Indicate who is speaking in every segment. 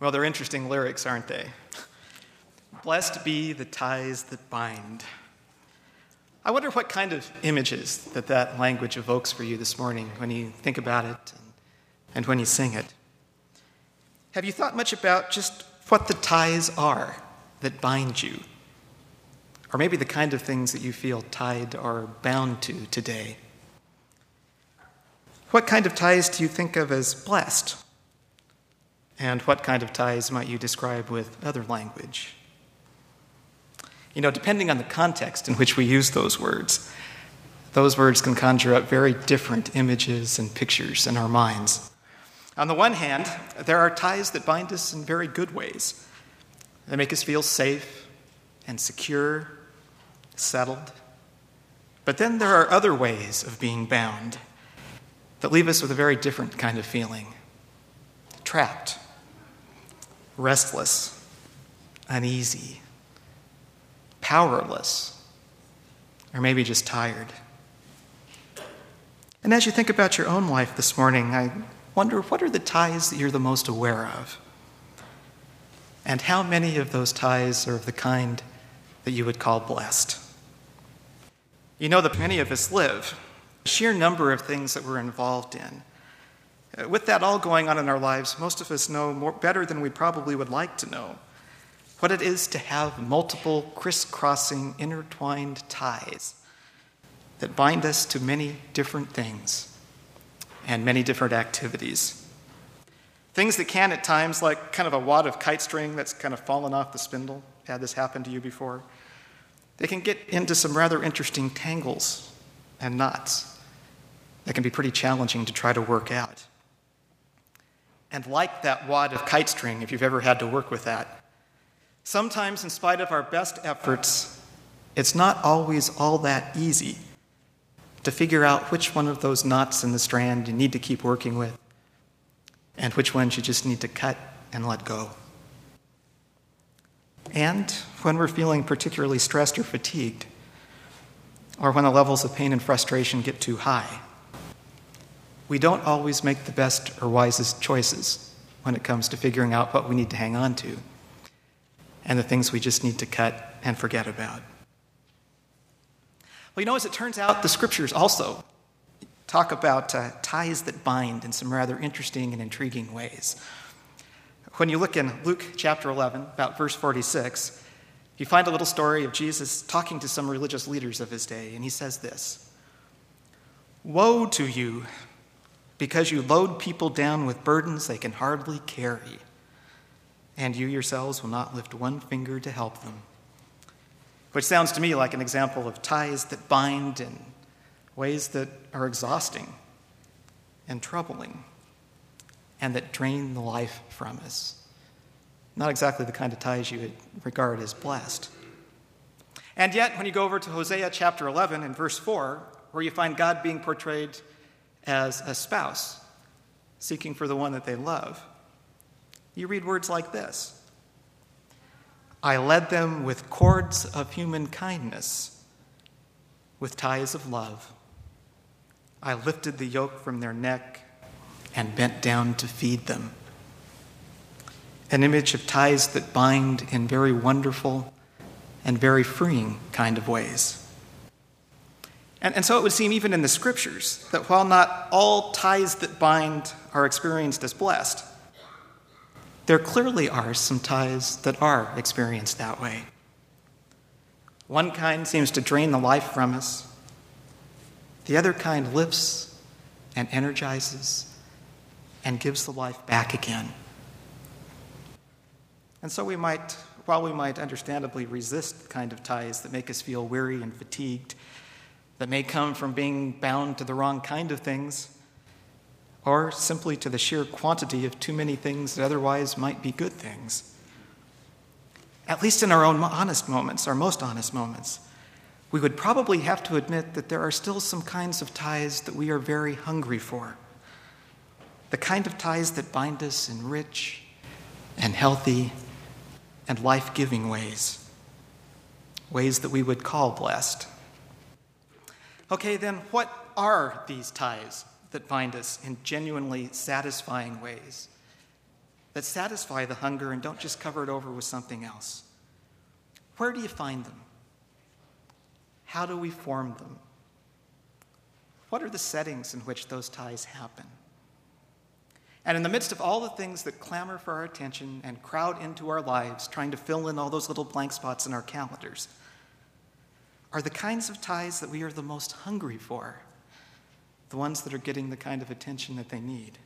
Speaker 1: Well, they're interesting lyrics, aren't they? Blessed be the ties that bind. I wonder what kind of images that that language evokes for you this morning when you think about it and, and when you sing it. Have you thought much about just what the ties are that bind you? Or maybe the kind of things that you feel tied or bound to today? What kind of ties do you think of as blessed? And what kind of ties might you describe with other language? You know, depending on the context in which we use those words, those words can conjure up very different images and pictures in our minds. On the one hand, there are ties that bind us in very good ways. They make us feel safe and secure, settled. But then there are other ways of being bound that leave us with a very different kind of feeling trapped, restless, uneasy, powerless, or maybe just tired. And as you think about your own life this morning, I wonder what are the ties that you're the most aware of? And how many of those ties are of the kind that you would call blessed? You know that many of us live sheer number of things that we're involved in. Uh, with that all going on in our lives, most of us know more, better than we probably would like to know what it is to have multiple crisscrossing, intertwined ties that bind us to many different things and many different activities. Things that can, at times, like kind of a wad of kite string that's kind of fallen off the spindle. Had this happen to you before? They can get into some rather interesting tangles and knots that can be pretty challenging to try to work out. And like that wad of kite string, if you've ever had to work with that, sometimes, in spite of our best efforts, it's not always all that easy to figure out which one of those knots in the strand you need to keep working with and which ones you just need to cut and let go. And when we're feeling particularly stressed or fatigued, or when the levels of pain and frustration get too high, we don't always make the best or wisest choices when it comes to figuring out what we need to hang on to and the things we just need to cut and forget about. Well, you know, as it turns out, the scriptures also talk about uh, ties that bind in some rather interesting and intriguing ways. When you look in Luke chapter 11, about verse 46, you find a little story of Jesus talking to some religious leaders of his day, and he says this Woe to you, because you load people down with burdens they can hardly carry, and you yourselves will not lift one finger to help them. Which sounds to me like an example of ties that bind in ways that are exhausting and troubling and that drain the life from us. Not exactly the kind of ties you would regard as blessed. And yet, when you go over to Hosea chapter 11 and verse 4, where you find God being portrayed as a spouse seeking for the one that they love. You read words like this I led them with cords of human kindness, with ties of love. I lifted the yoke from their neck and bent down to feed them. An image of ties that bind in very wonderful and very freeing kind of ways. And, and so it would seem, even in the scriptures, that while not all ties that bind are experienced as blessed, there clearly are some ties that are experienced that way. One kind seems to drain the life from us, the other kind lifts and energizes and gives the life back again. And so we might, while we might understandably resist the kind of ties that make us feel weary and fatigued that may come from being bound to the wrong kind of things, or simply to the sheer quantity of too many things that otherwise might be good things. At least in our own honest moments, our most honest moments, we would probably have to admit that there are still some kinds of ties that we are very hungry for. The kind of ties that bind us in rich and healthy and life giving ways, ways that we would call blessed. Okay, then what are these ties that bind us in genuinely satisfying ways? that satisfy the hunger and don't just cover it over with something else? Where do you find them? How do we form them? What are the settings in which those ties happen? And in the midst of all the things that clamor for our attention and crowd into our lives, trying to fill in all those little blank spots in our calendars, are the kinds of ties that we are the most hungry for, the ones that are getting the kind of attention that they need.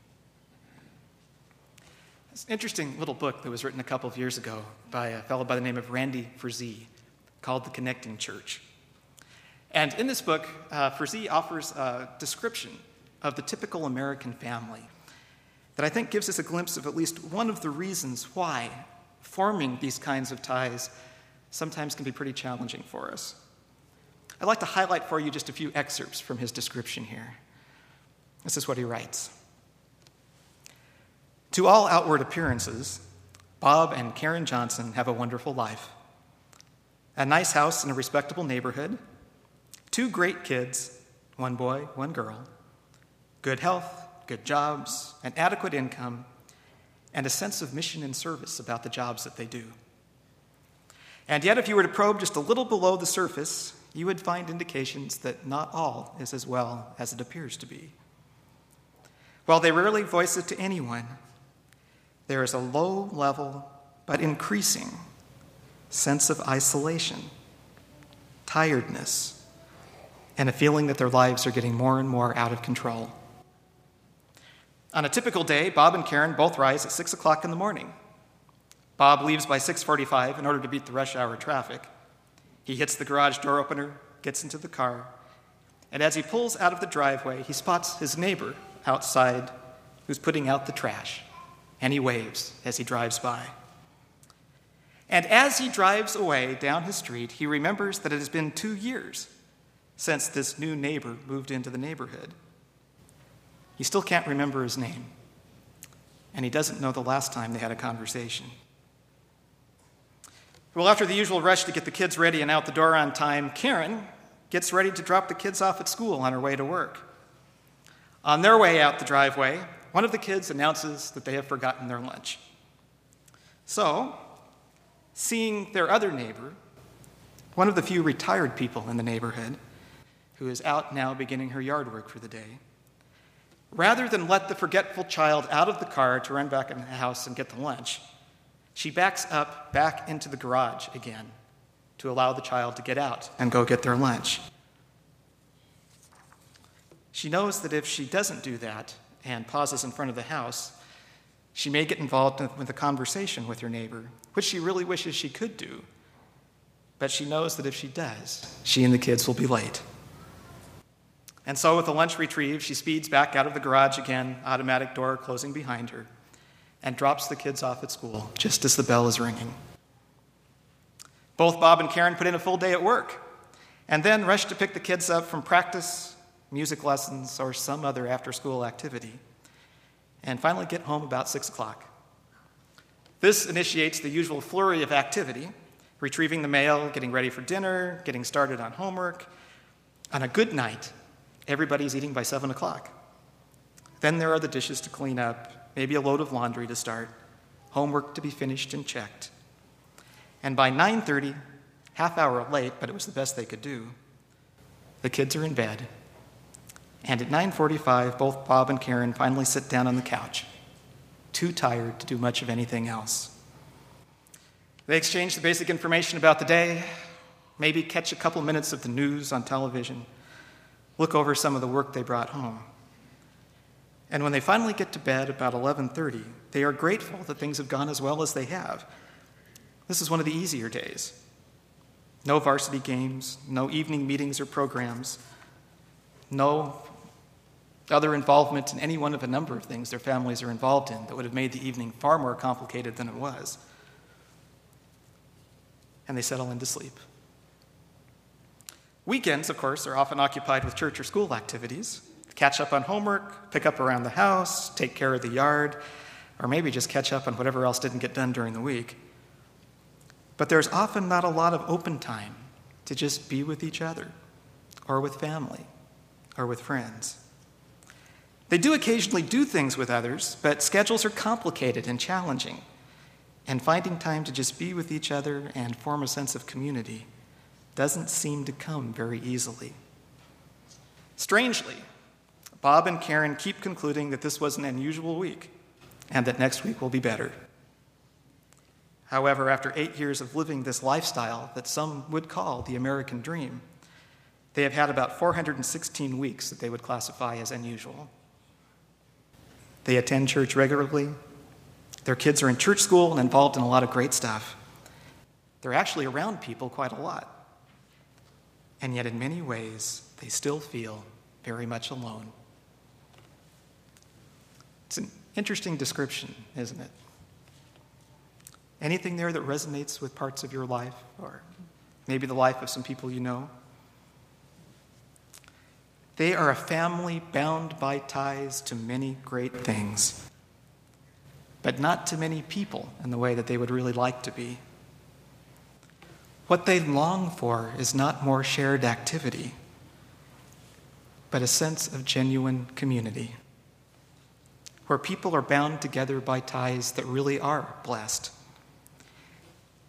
Speaker 1: It's an interesting little book that was written a couple of years ago by a fellow by the name of Randy Frazee called The Connecting Church. And in this book, uh, Frazee offers a description of the typical American family that I think gives us a glimpse of at least one of the reasons why forming these kinds of ties sometimes can be pretty challenging for us. I'd like to highlight for you just a few excerpts from his description here. This is what he writes To all outward appearances, Bob and Karen Johnson have a wonderful life. A nice house in a respectable neighborhood, two great kids, one boy, one girl, good health, good jobs, an adequate income, and a sense of mission and service about the jobs that they do. And yet, if you were to probe just a little below the surface, you would find indications that not all is as well as it appears to be. While they rarely voice it to anyone, there is a low level but increasing sense of isolation, tiredness, and a feeling that their lives are getting more and more out of control. On a typical day, Bob and Karen both rise at 6 o'clock in the morning. Bob leaves by 6:45 in order to beat the rush hour traffic. He hits the garage door opener, gets into the car, and as he pulls out of the driveway, he spots his neighbor outside who's putting out the trash, and he waves as he drives by. And as he drives away down his street, he remembers that it has been two years since this new neighbor moved into the neighborhood. He still can't remember his name, and he doesn't know the last time they had a conversation. Well, after the usual rush to get the kids ready and out the door on time, Karen gets ready to drop the kids off at school on her way to work. On their way out the driveway, one of the kids announces that they have forgotten their lunch. So, seeing their other neighbor, one of the few retired people in the neighborhood, who is out now beginning her yard work for the day, Rather than let the forgetful child out of the car to run back in the house and get the lunch, she backs up back into the garage again to allow the child to get out and go get their lunch. She knows that if she doesn't do that and pauses in front of the house, she may get involved with a conversation with her neighbor, which she really wishes she could do. But she knows that if she does, she and the kids will be late. And so, with the lunch retrieved, she speeds back out of the garage again, automatic door closing behind her, and drops the kids off at school just as the bell is ringing. Both Bob and Karen put in a full day at work and then rush to pick the kids up from practice, music lessons, or some other after school activity, and finally get home about 6 o'clock. This initiates the usual flurry of activity retrieving the mail, getting ready for dinner, getting started on homework. On a good night, Everybody's eating by 7 o'clock. Then there are the dishes to clean up, maybe a load of laundry to start, homework to be finished and checked. And by 9:30, half hour late, but it was the best they could do, the kids are in bed. And at 9:45, both Bob and Karen finally sit down on the couch, too tired to do much of anything else. They exchange the basic information about the day, maybe catch a couple minutes of the news on television look over some of the work they brought home. And when they finally get to bed about 11:30, they are grateful that things have gone as well as they have. This is one of the easier days. No varsity games, no evening meetings or programs, no other involvement in any one of a number of things their families are involved in that would have made the evening far more complicated than it was. And they settle into sleep. Weekends, of course, are often occupied with church or school activities catch up on homework, pick up around the house, take care of the yard, or maybe just catch up on whatever else didn't get done during the week. But there's often not a lot of open time to just be with each other, or with family, or with friends. They do occasionally do things with others, but schedules are complicated and challenging. And finding time to just be with each other and form a sense of community doesn't seem to come very easily. Strangely, Bob and Karen keep concluding that this was an unusual week and that next week will be better. However, after eight years of living this lifestyle that some would call the American dream, they have had about 416 weeks that they would classify as unusual. They attend church regularly. Their kids are in church school and involved in a lot of great stuff. They're actually around people quite a lot. And yet, in many ways, they still feel very much alone. Interesting description, isn't it? Anything there that resonates with parts of your life, or maybe the life of some people you know? They are a family bound by ties to many great things, but not to many people in the way that they would really like to be. What they long for is not more shared activity, but a sense of genuine community, where people are bound together by ties that really are blessed,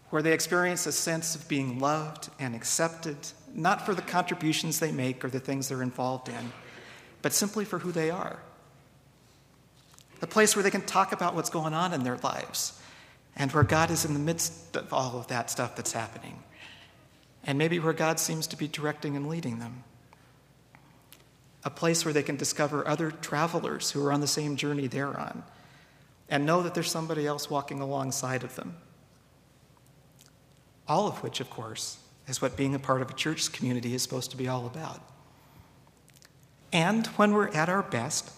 Speaker 1: where they experience a sense of being loved and accepted not for the contributions they make or the things they're involved in, but simply for who they are. A place where they can talk about what's going on in their lives and where God is in the midst of all of that stuff that's happening. And maybe where God seems to be directing and leading them. A place where they can discover other travelers who are on the same journey they're on and know that there's somebody else walking alongside of them. All of which, of course, is what being a part of a church community is supposed to be all about. And when we're at our best,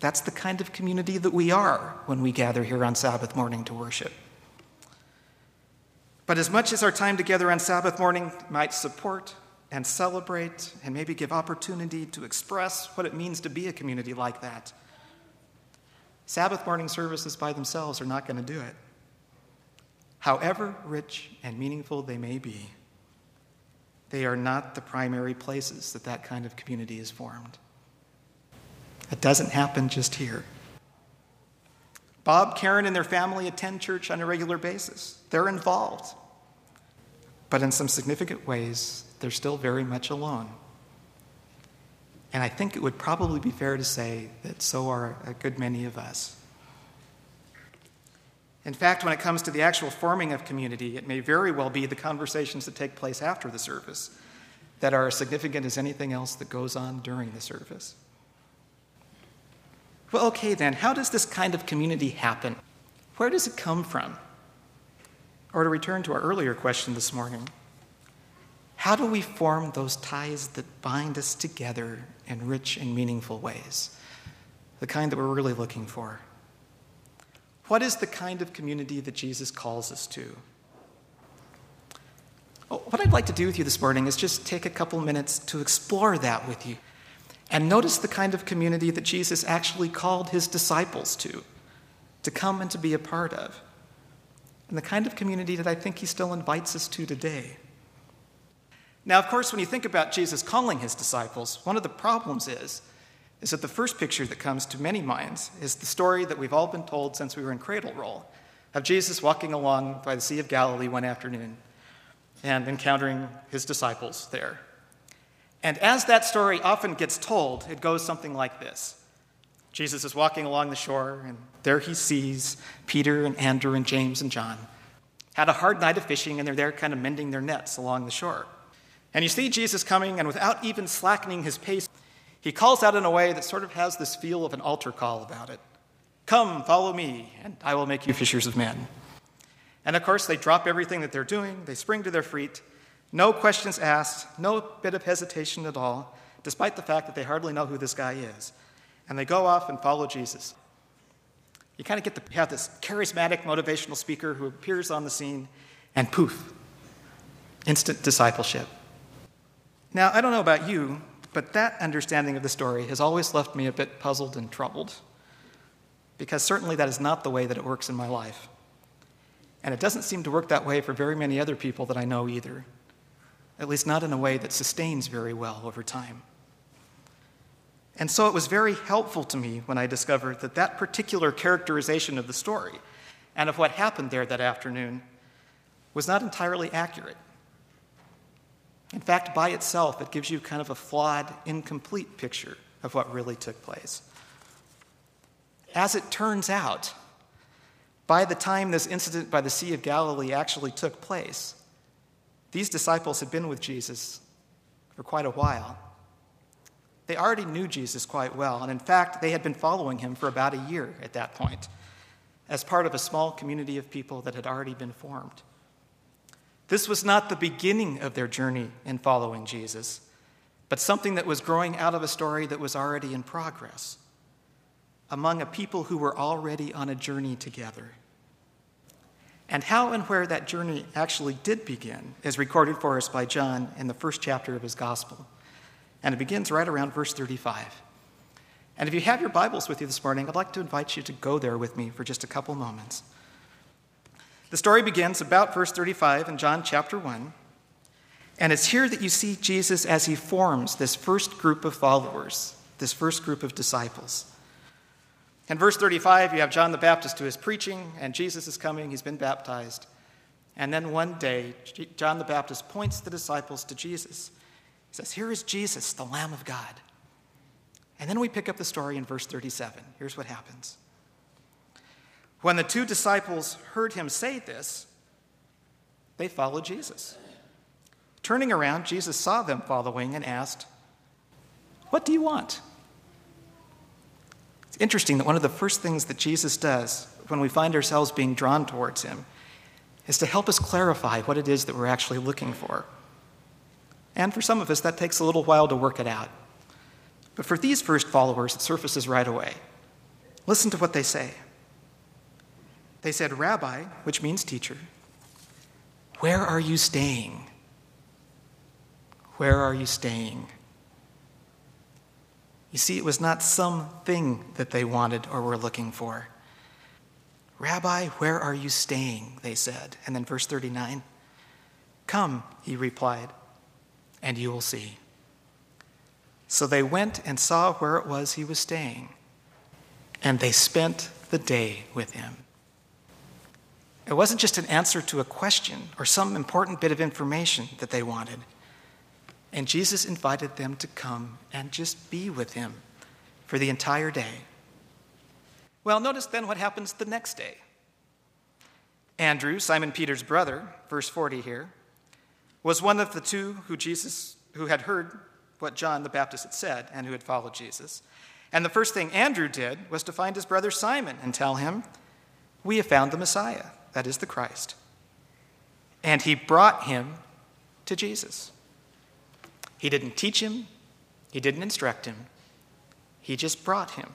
Speaker 1: that's the kind of community that we are when we gather here on Sabbath morning to worship. But as much as our time together on Sabbath morning might support and celebrate and maybe give opportunity to express what it means to be a community like that, Sabbath morning services by themselves are not going to do it. However rich and meaningful they may be, they are not the primary places that that kind of community is formed. It doesn't happen just here. Bob, Karen, and their family attend church on a regular basis. They're involved. But in some significant ways, they're still very much alone. And I think it would probably be fair to say that so are a good many of us. In fact, when it comes to the actual forming of community, it may very well be the conversations that take place after the service that are as significant as anything else that goes on during the service. Well, okay, then, how does this kind of community happen? Where does it come from? Or to return to our earlier question this morning, how do we form those ties that bind us together in rich and meaningful ways? The kind that we're really looking for. What is the kind of community that Jesus calls us to? What I'd like to do with you this morning is just take a couple minutes to explore that with you and notice the kind of community that Jesus actually called his disciples to, to come and to be a part of, and the kind of community that I think he still invites us to today. Now, of course, when you think about Jesus calling his disciples, one of the problems is is that the first picture that comes to many minds is the story that we've all been told since we were in cradle roll of Jesus walking along by the Sea of Galilee one afternoon and encountering his disciples there. And as that story often gets told, it goes something like this Jesus is walking along the shore, and there he sees Peter and Andrew and James and John. Had a hard night of fishing, and they're there kind of mending their nets along the shore. And you see Jesus coming, and without even slackening his pace, he calls out in a way that sort of has this feel of an altar call about it Come, follow me, and I will make you fishers of men. And of course, they drop everything that they're doing, they spring to their feet, no questions asked, no bit of hesitation at all, despite the fact that they hardly know who this guy is. And they go off and follow Jesus. You kind of get to have this charismatic motivational speaker who appears on the scene, and poof, instant discipleship. Now, I don't know about you, but that understanding of the story has always left me a bit puzzled and troubled, because certainly that is not the way that it works in my life. And it doesn't seem to work that way for very many other people that I know either, at least not in a way that sustains very well over time. And so it was very helpful to me when I discovered that that particular characterization of the story and of what happened there that afternoon was not entirely accurate. In fact, by itself, it gives you kind of a flawed, incomplete picture of what really took place. As it turns out, by the time this incident by the Sea of Galilee actually took place, these disciples had been with Jesus for quite a while. They already knew Jesus quite well, and in fact, they had been following him for about a year at that point, as part of a small community of people that had already been formed. This was not the beginning of their journey in following Jesus, but something that was growing out of a story that was already in progress among a people who were already on a journey together. And how and where that journey actually did begin is recorded for us by John in the first chapter of his gospel. And it begins right around verse 35. And if you have your Bibles with you this morning, I'd like to invite you to go there with me for just a couple moments. The story begins about verse 35 in John chapter 1. And it's here that you see Jesus as he forms this first group of followers, this first group of disciples. In verse 35, you have John the Baptist who is preaching, and Jesus is coming, he's been baptized. And then one day, John the Baptist points the disciples to Jesus. He says, Here is Jesus, the Lamb of God. And then we pick up the story in verse 37. Here's what happens. When the two disciples heard him say this, they followed Jesus. Turning around, Jesus saw them following and asked, What do you want? It's interesting that one of the first things that Jesus does when we find ourselves being drawn towards him is to help us clarify what it is that we're actually looking for. And for some of us, that takes a little while to work it out. But for these first followers, it surfaces right away. Listen to what they say. They said, Rabbi, which means teacher, where are you staying? Where are you staying? You see, it was not something that they wanted or were looking for. Rabbi, where are you staying? They said. And then verse 39 Come, he replied, and you will see. So they went and saw where it was he was staying, and they spent the day with him. It wasn't just an answer to a question or some important bit of information that they wanted. And Jesus invited them to come and just be with him for the entire day. Well, notice then what happens the next day. Andrew, Simon Peter's brother, verse 40 here, was one of the two who Jesus who had heard what John the Baptist had said and who had followed Jesus. And the first thing Andrew did was to find his brother Simon and tell him, "We have found the Messiah." That is the Christ. And he brought him to Jesus. He didn't teach him, he didn't instruct him, he just brought him.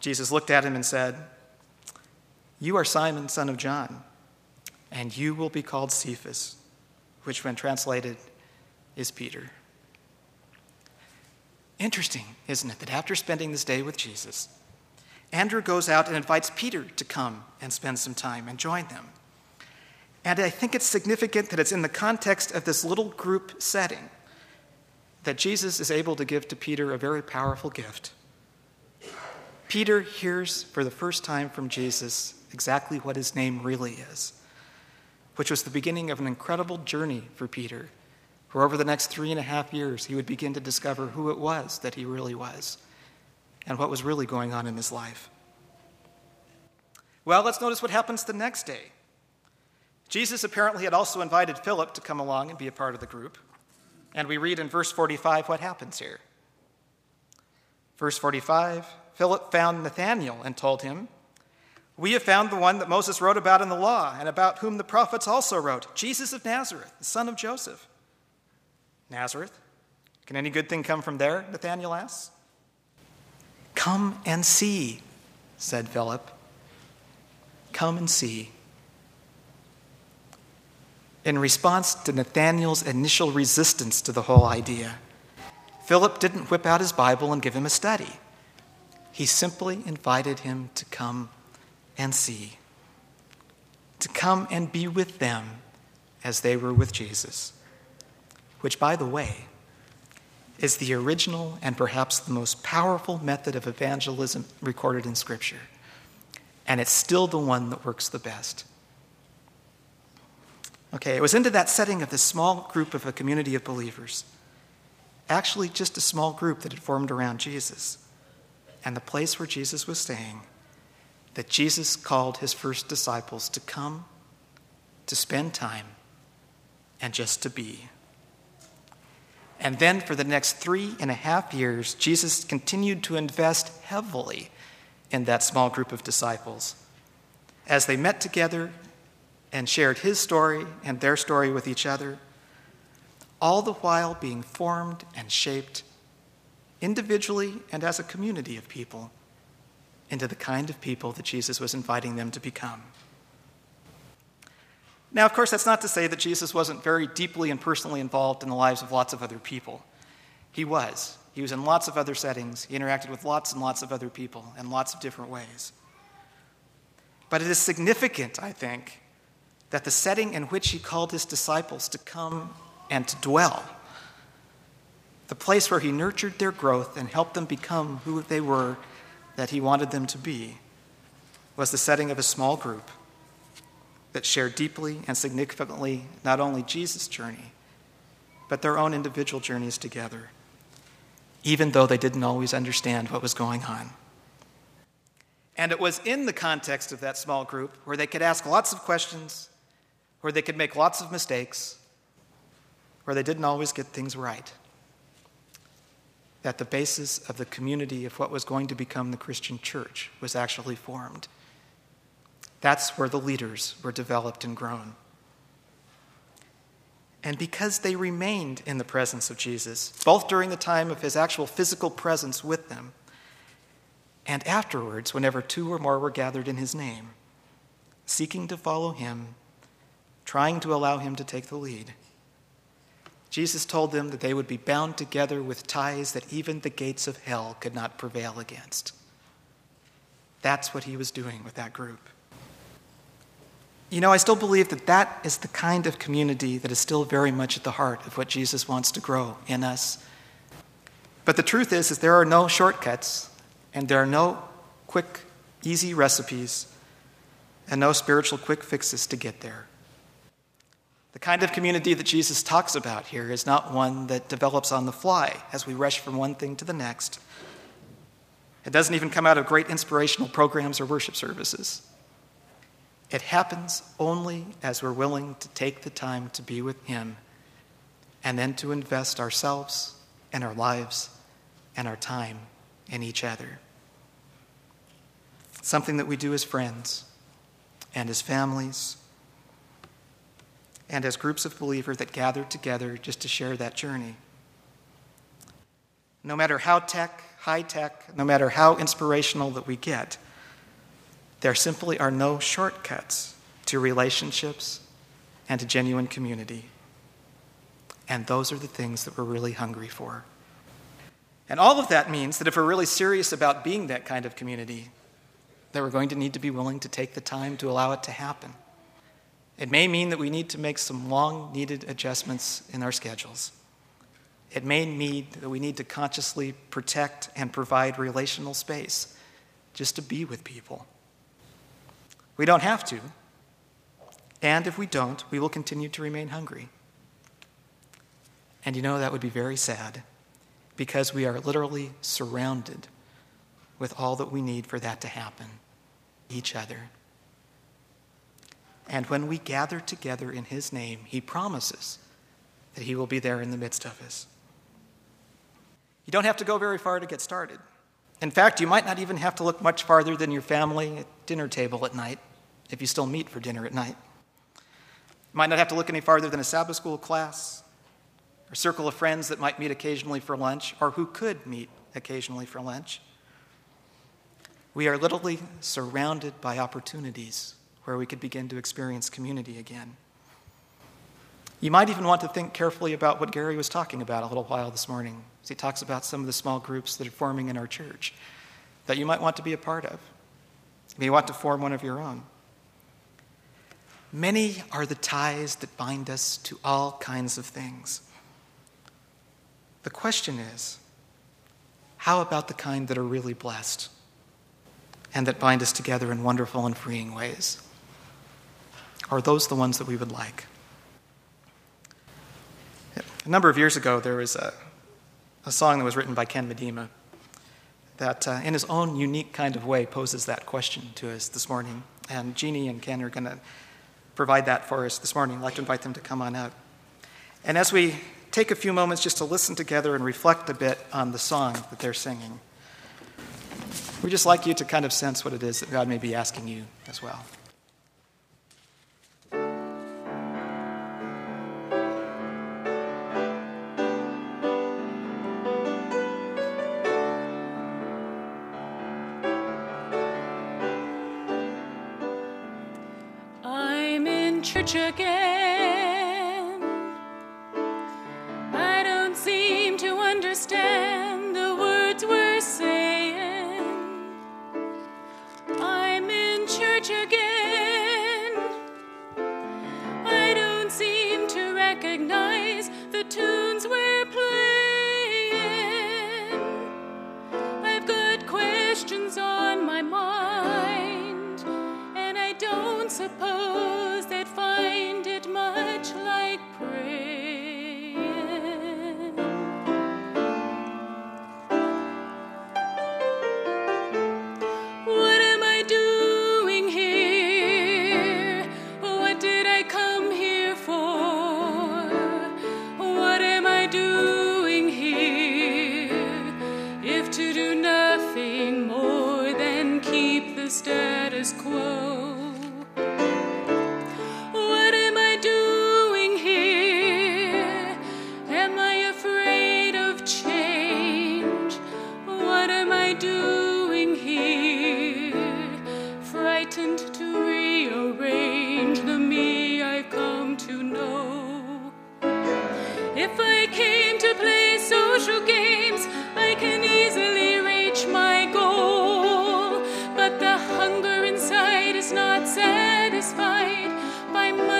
Speaker 1: Jesus looked at him and said, You are Simon, son of John, and you will be called Cephas, which, when translated, is Peter. Interesting, isn't it, that after spending this day with Jesus, Andrew goes out and invites Peter to come and spend some time and join them. And I think it's significant that it's in the context of this little group setting that Jesus is able to give to Peter a very powerful gift. Peter hears for the first time from Jesus exactly what his name really is, which was the beginning of an incredible journey for Peter, where over the next three and a half years he would begin to discover who it was that he really was and what was really going on in his life. Well, let's notice what happens the next day. Jesus apparently had also invited Philip to come along and be a part of the group. And we read in verse 45 what happens here. Verse 45 Philip found Nathanael and told him, We have found the one that Moses wrote about in the law and about whom the prophets also wrote, Jesus of Nazareth, the son of Joseph. Nazareth? Can any good thing come from there? Nathanael asks. Come and see, said Philip. Come and see. In response to Nathanael's initial resistance to the whole idea, Philip didn't whip out his Bible and give him a study. He simply invited him to come and see, to come and be with them as they were with Jesus. Which, by the way, is the original and perhaps the most powerful method of evangelism recorded in Scripture. And it's still the one that works the best. Okay, it was into that setting of this small group of a community of believers, actually just a small group that had formed around Jesus, and the place where Jesus was staying, that Jesus called his first disciples to come, to spend time, and just to be. And then for the next three and a half years, Jesus continued to invest heavily in that small group of disciples as they met together and shared his story and their story with each other, all the while being formed and shaped individually and as a community of people into the kind of people that Jesus was inviting them to become. Now, of course, that's not to say that Jesus wasn't very deeply and personally involved in the lives of lots of other people. He was. He was in lots of other settings. He interacted with lots and lots of other people in lots of different ways. But it is significant, I think, that the setting in which he called his disciples to come and to dwell, the place where he nurtured their growth and helped them become who they were that he wanted them to be, was the setting of a small group that shared deeply and significantly not only Jesus' journey, but their own individual journeys together, even though they didn't always understand what was going on. And it was in the context of that small group where they could ask lots of questions where they could make lots of mistakes, where they didn't always get things right. That the basis of the community of what was going to become the Christian church was actually formed. That's where the leaders were developed and grown. And because they remained in the presence of Jesus, both during the time of his actual physical presence with them and afterwards, whenever two or more were gathered in his name, seeking to follow him trying to allow him to take the lead. Jesus told them that they would be bound together with ties that even the gates of hell could not prevail against. That's what he was doing with that group. You know, I still believe that that is the kind of community that is still very much at the heart of what Jesus wants to grow in us. But the truth is, is there are no shortcuts and there are no quick, easy recipes and no spiritual quick fixes to get there. The kind of community that Jesus talks about here is not one that develops on the fly as we rush from one thing to the next. It doesn't even come out of great inspirational programs or worship services. It happens only as we're willing to take the time to be with Him and then to invest ourselves and our lives and our time in each other. Something that we do as friends and as families and as groups of believers that gather together just to share that journey. No matter how tech, high tech, no matter how inspirational that we get, there simply are no shortcuts to relationships and to genuine community. And those are the things that we're really hungry for. And all of that means that if we're really serious about being that kind of community, that we're going to need to be willing to take the time to allow it to happen. It may mean that we need to make some long needed adjustments in our schedules. It may mean that we need to consciously protect and provide relational space just to be with people. We don't have to. And if we don't, we will continue to remain hungry. And you know, that would be very sad because we are literally surrounded with all that we need for that to happen each other. And when we gather together in His name, He promises that He will be there in the midst of us. You don't have to go very far to get started. In fact, you might not even have to look much farther than your family at dinner table at night, if you still meet for dinner at night. You might not have to look any farther than a Sabbath school class, or circle of friends that might meet occasionally for lunch, or who could meet occasionally for lunch. We are literally surrounded by opportunities where we could begin to experience community again. You might even want to think carefully about what Gary was talking about a little while this morning as he talks about some of the small groups that are forming in our church that you might want to be a part of. You may want to form one of your own. Many are the ties that bind us to all kinds of things. The question is how about the kind that are really blessed and that bind us together in wonderful and freeing ways? Are those the ones that we would like? A number of years ago, there was a, a song that was written by Ken Medema that, uh, in his own unique kind of way, poses that question to us this morning. And Jeannie and Ken are going to provide that for us this morning. I'd like to invite them to come on up. And as we take a few moments just to listen together and reflect a bit on the song that they're singing, we'd just like you to kind of sense what it is that God may be asking you as well.
Speaker 2: again.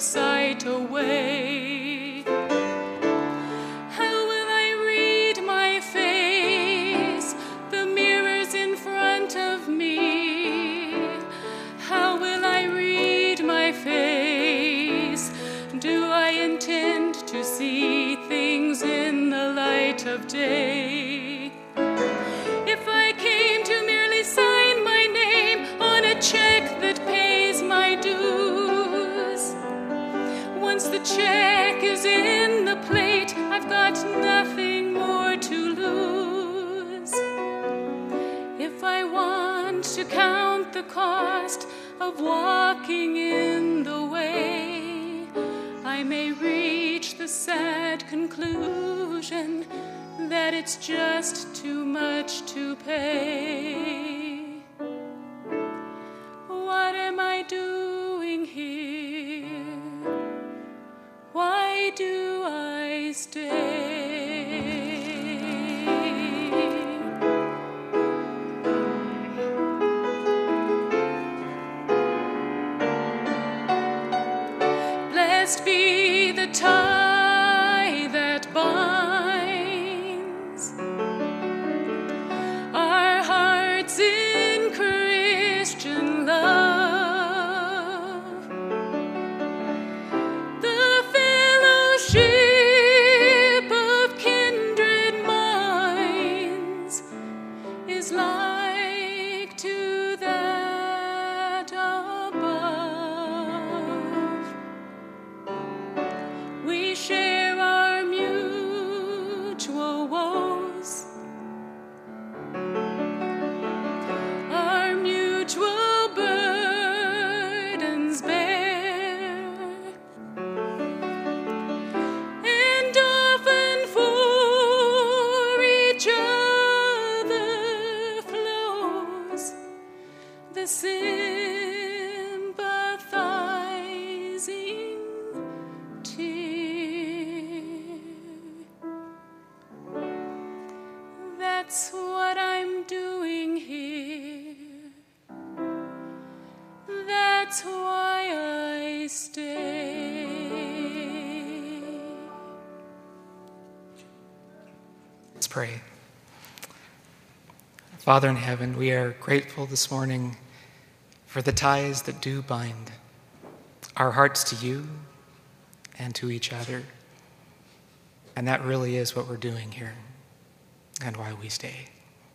Speaker 2: sight away. How will I read my face? The mirror's in front of me. How will I read my face? Do I intend to see things in the light of day? Got nothing more to lose. If I want to count the cost of walking in the way, I may reach the sad conclusion that it's just too much to pay.
Speaker 1: Pray. Father in heaven, we are grateful this morning for the ties that do bind our hearts to you and to each other. And that really is what we're doing here and why we stay.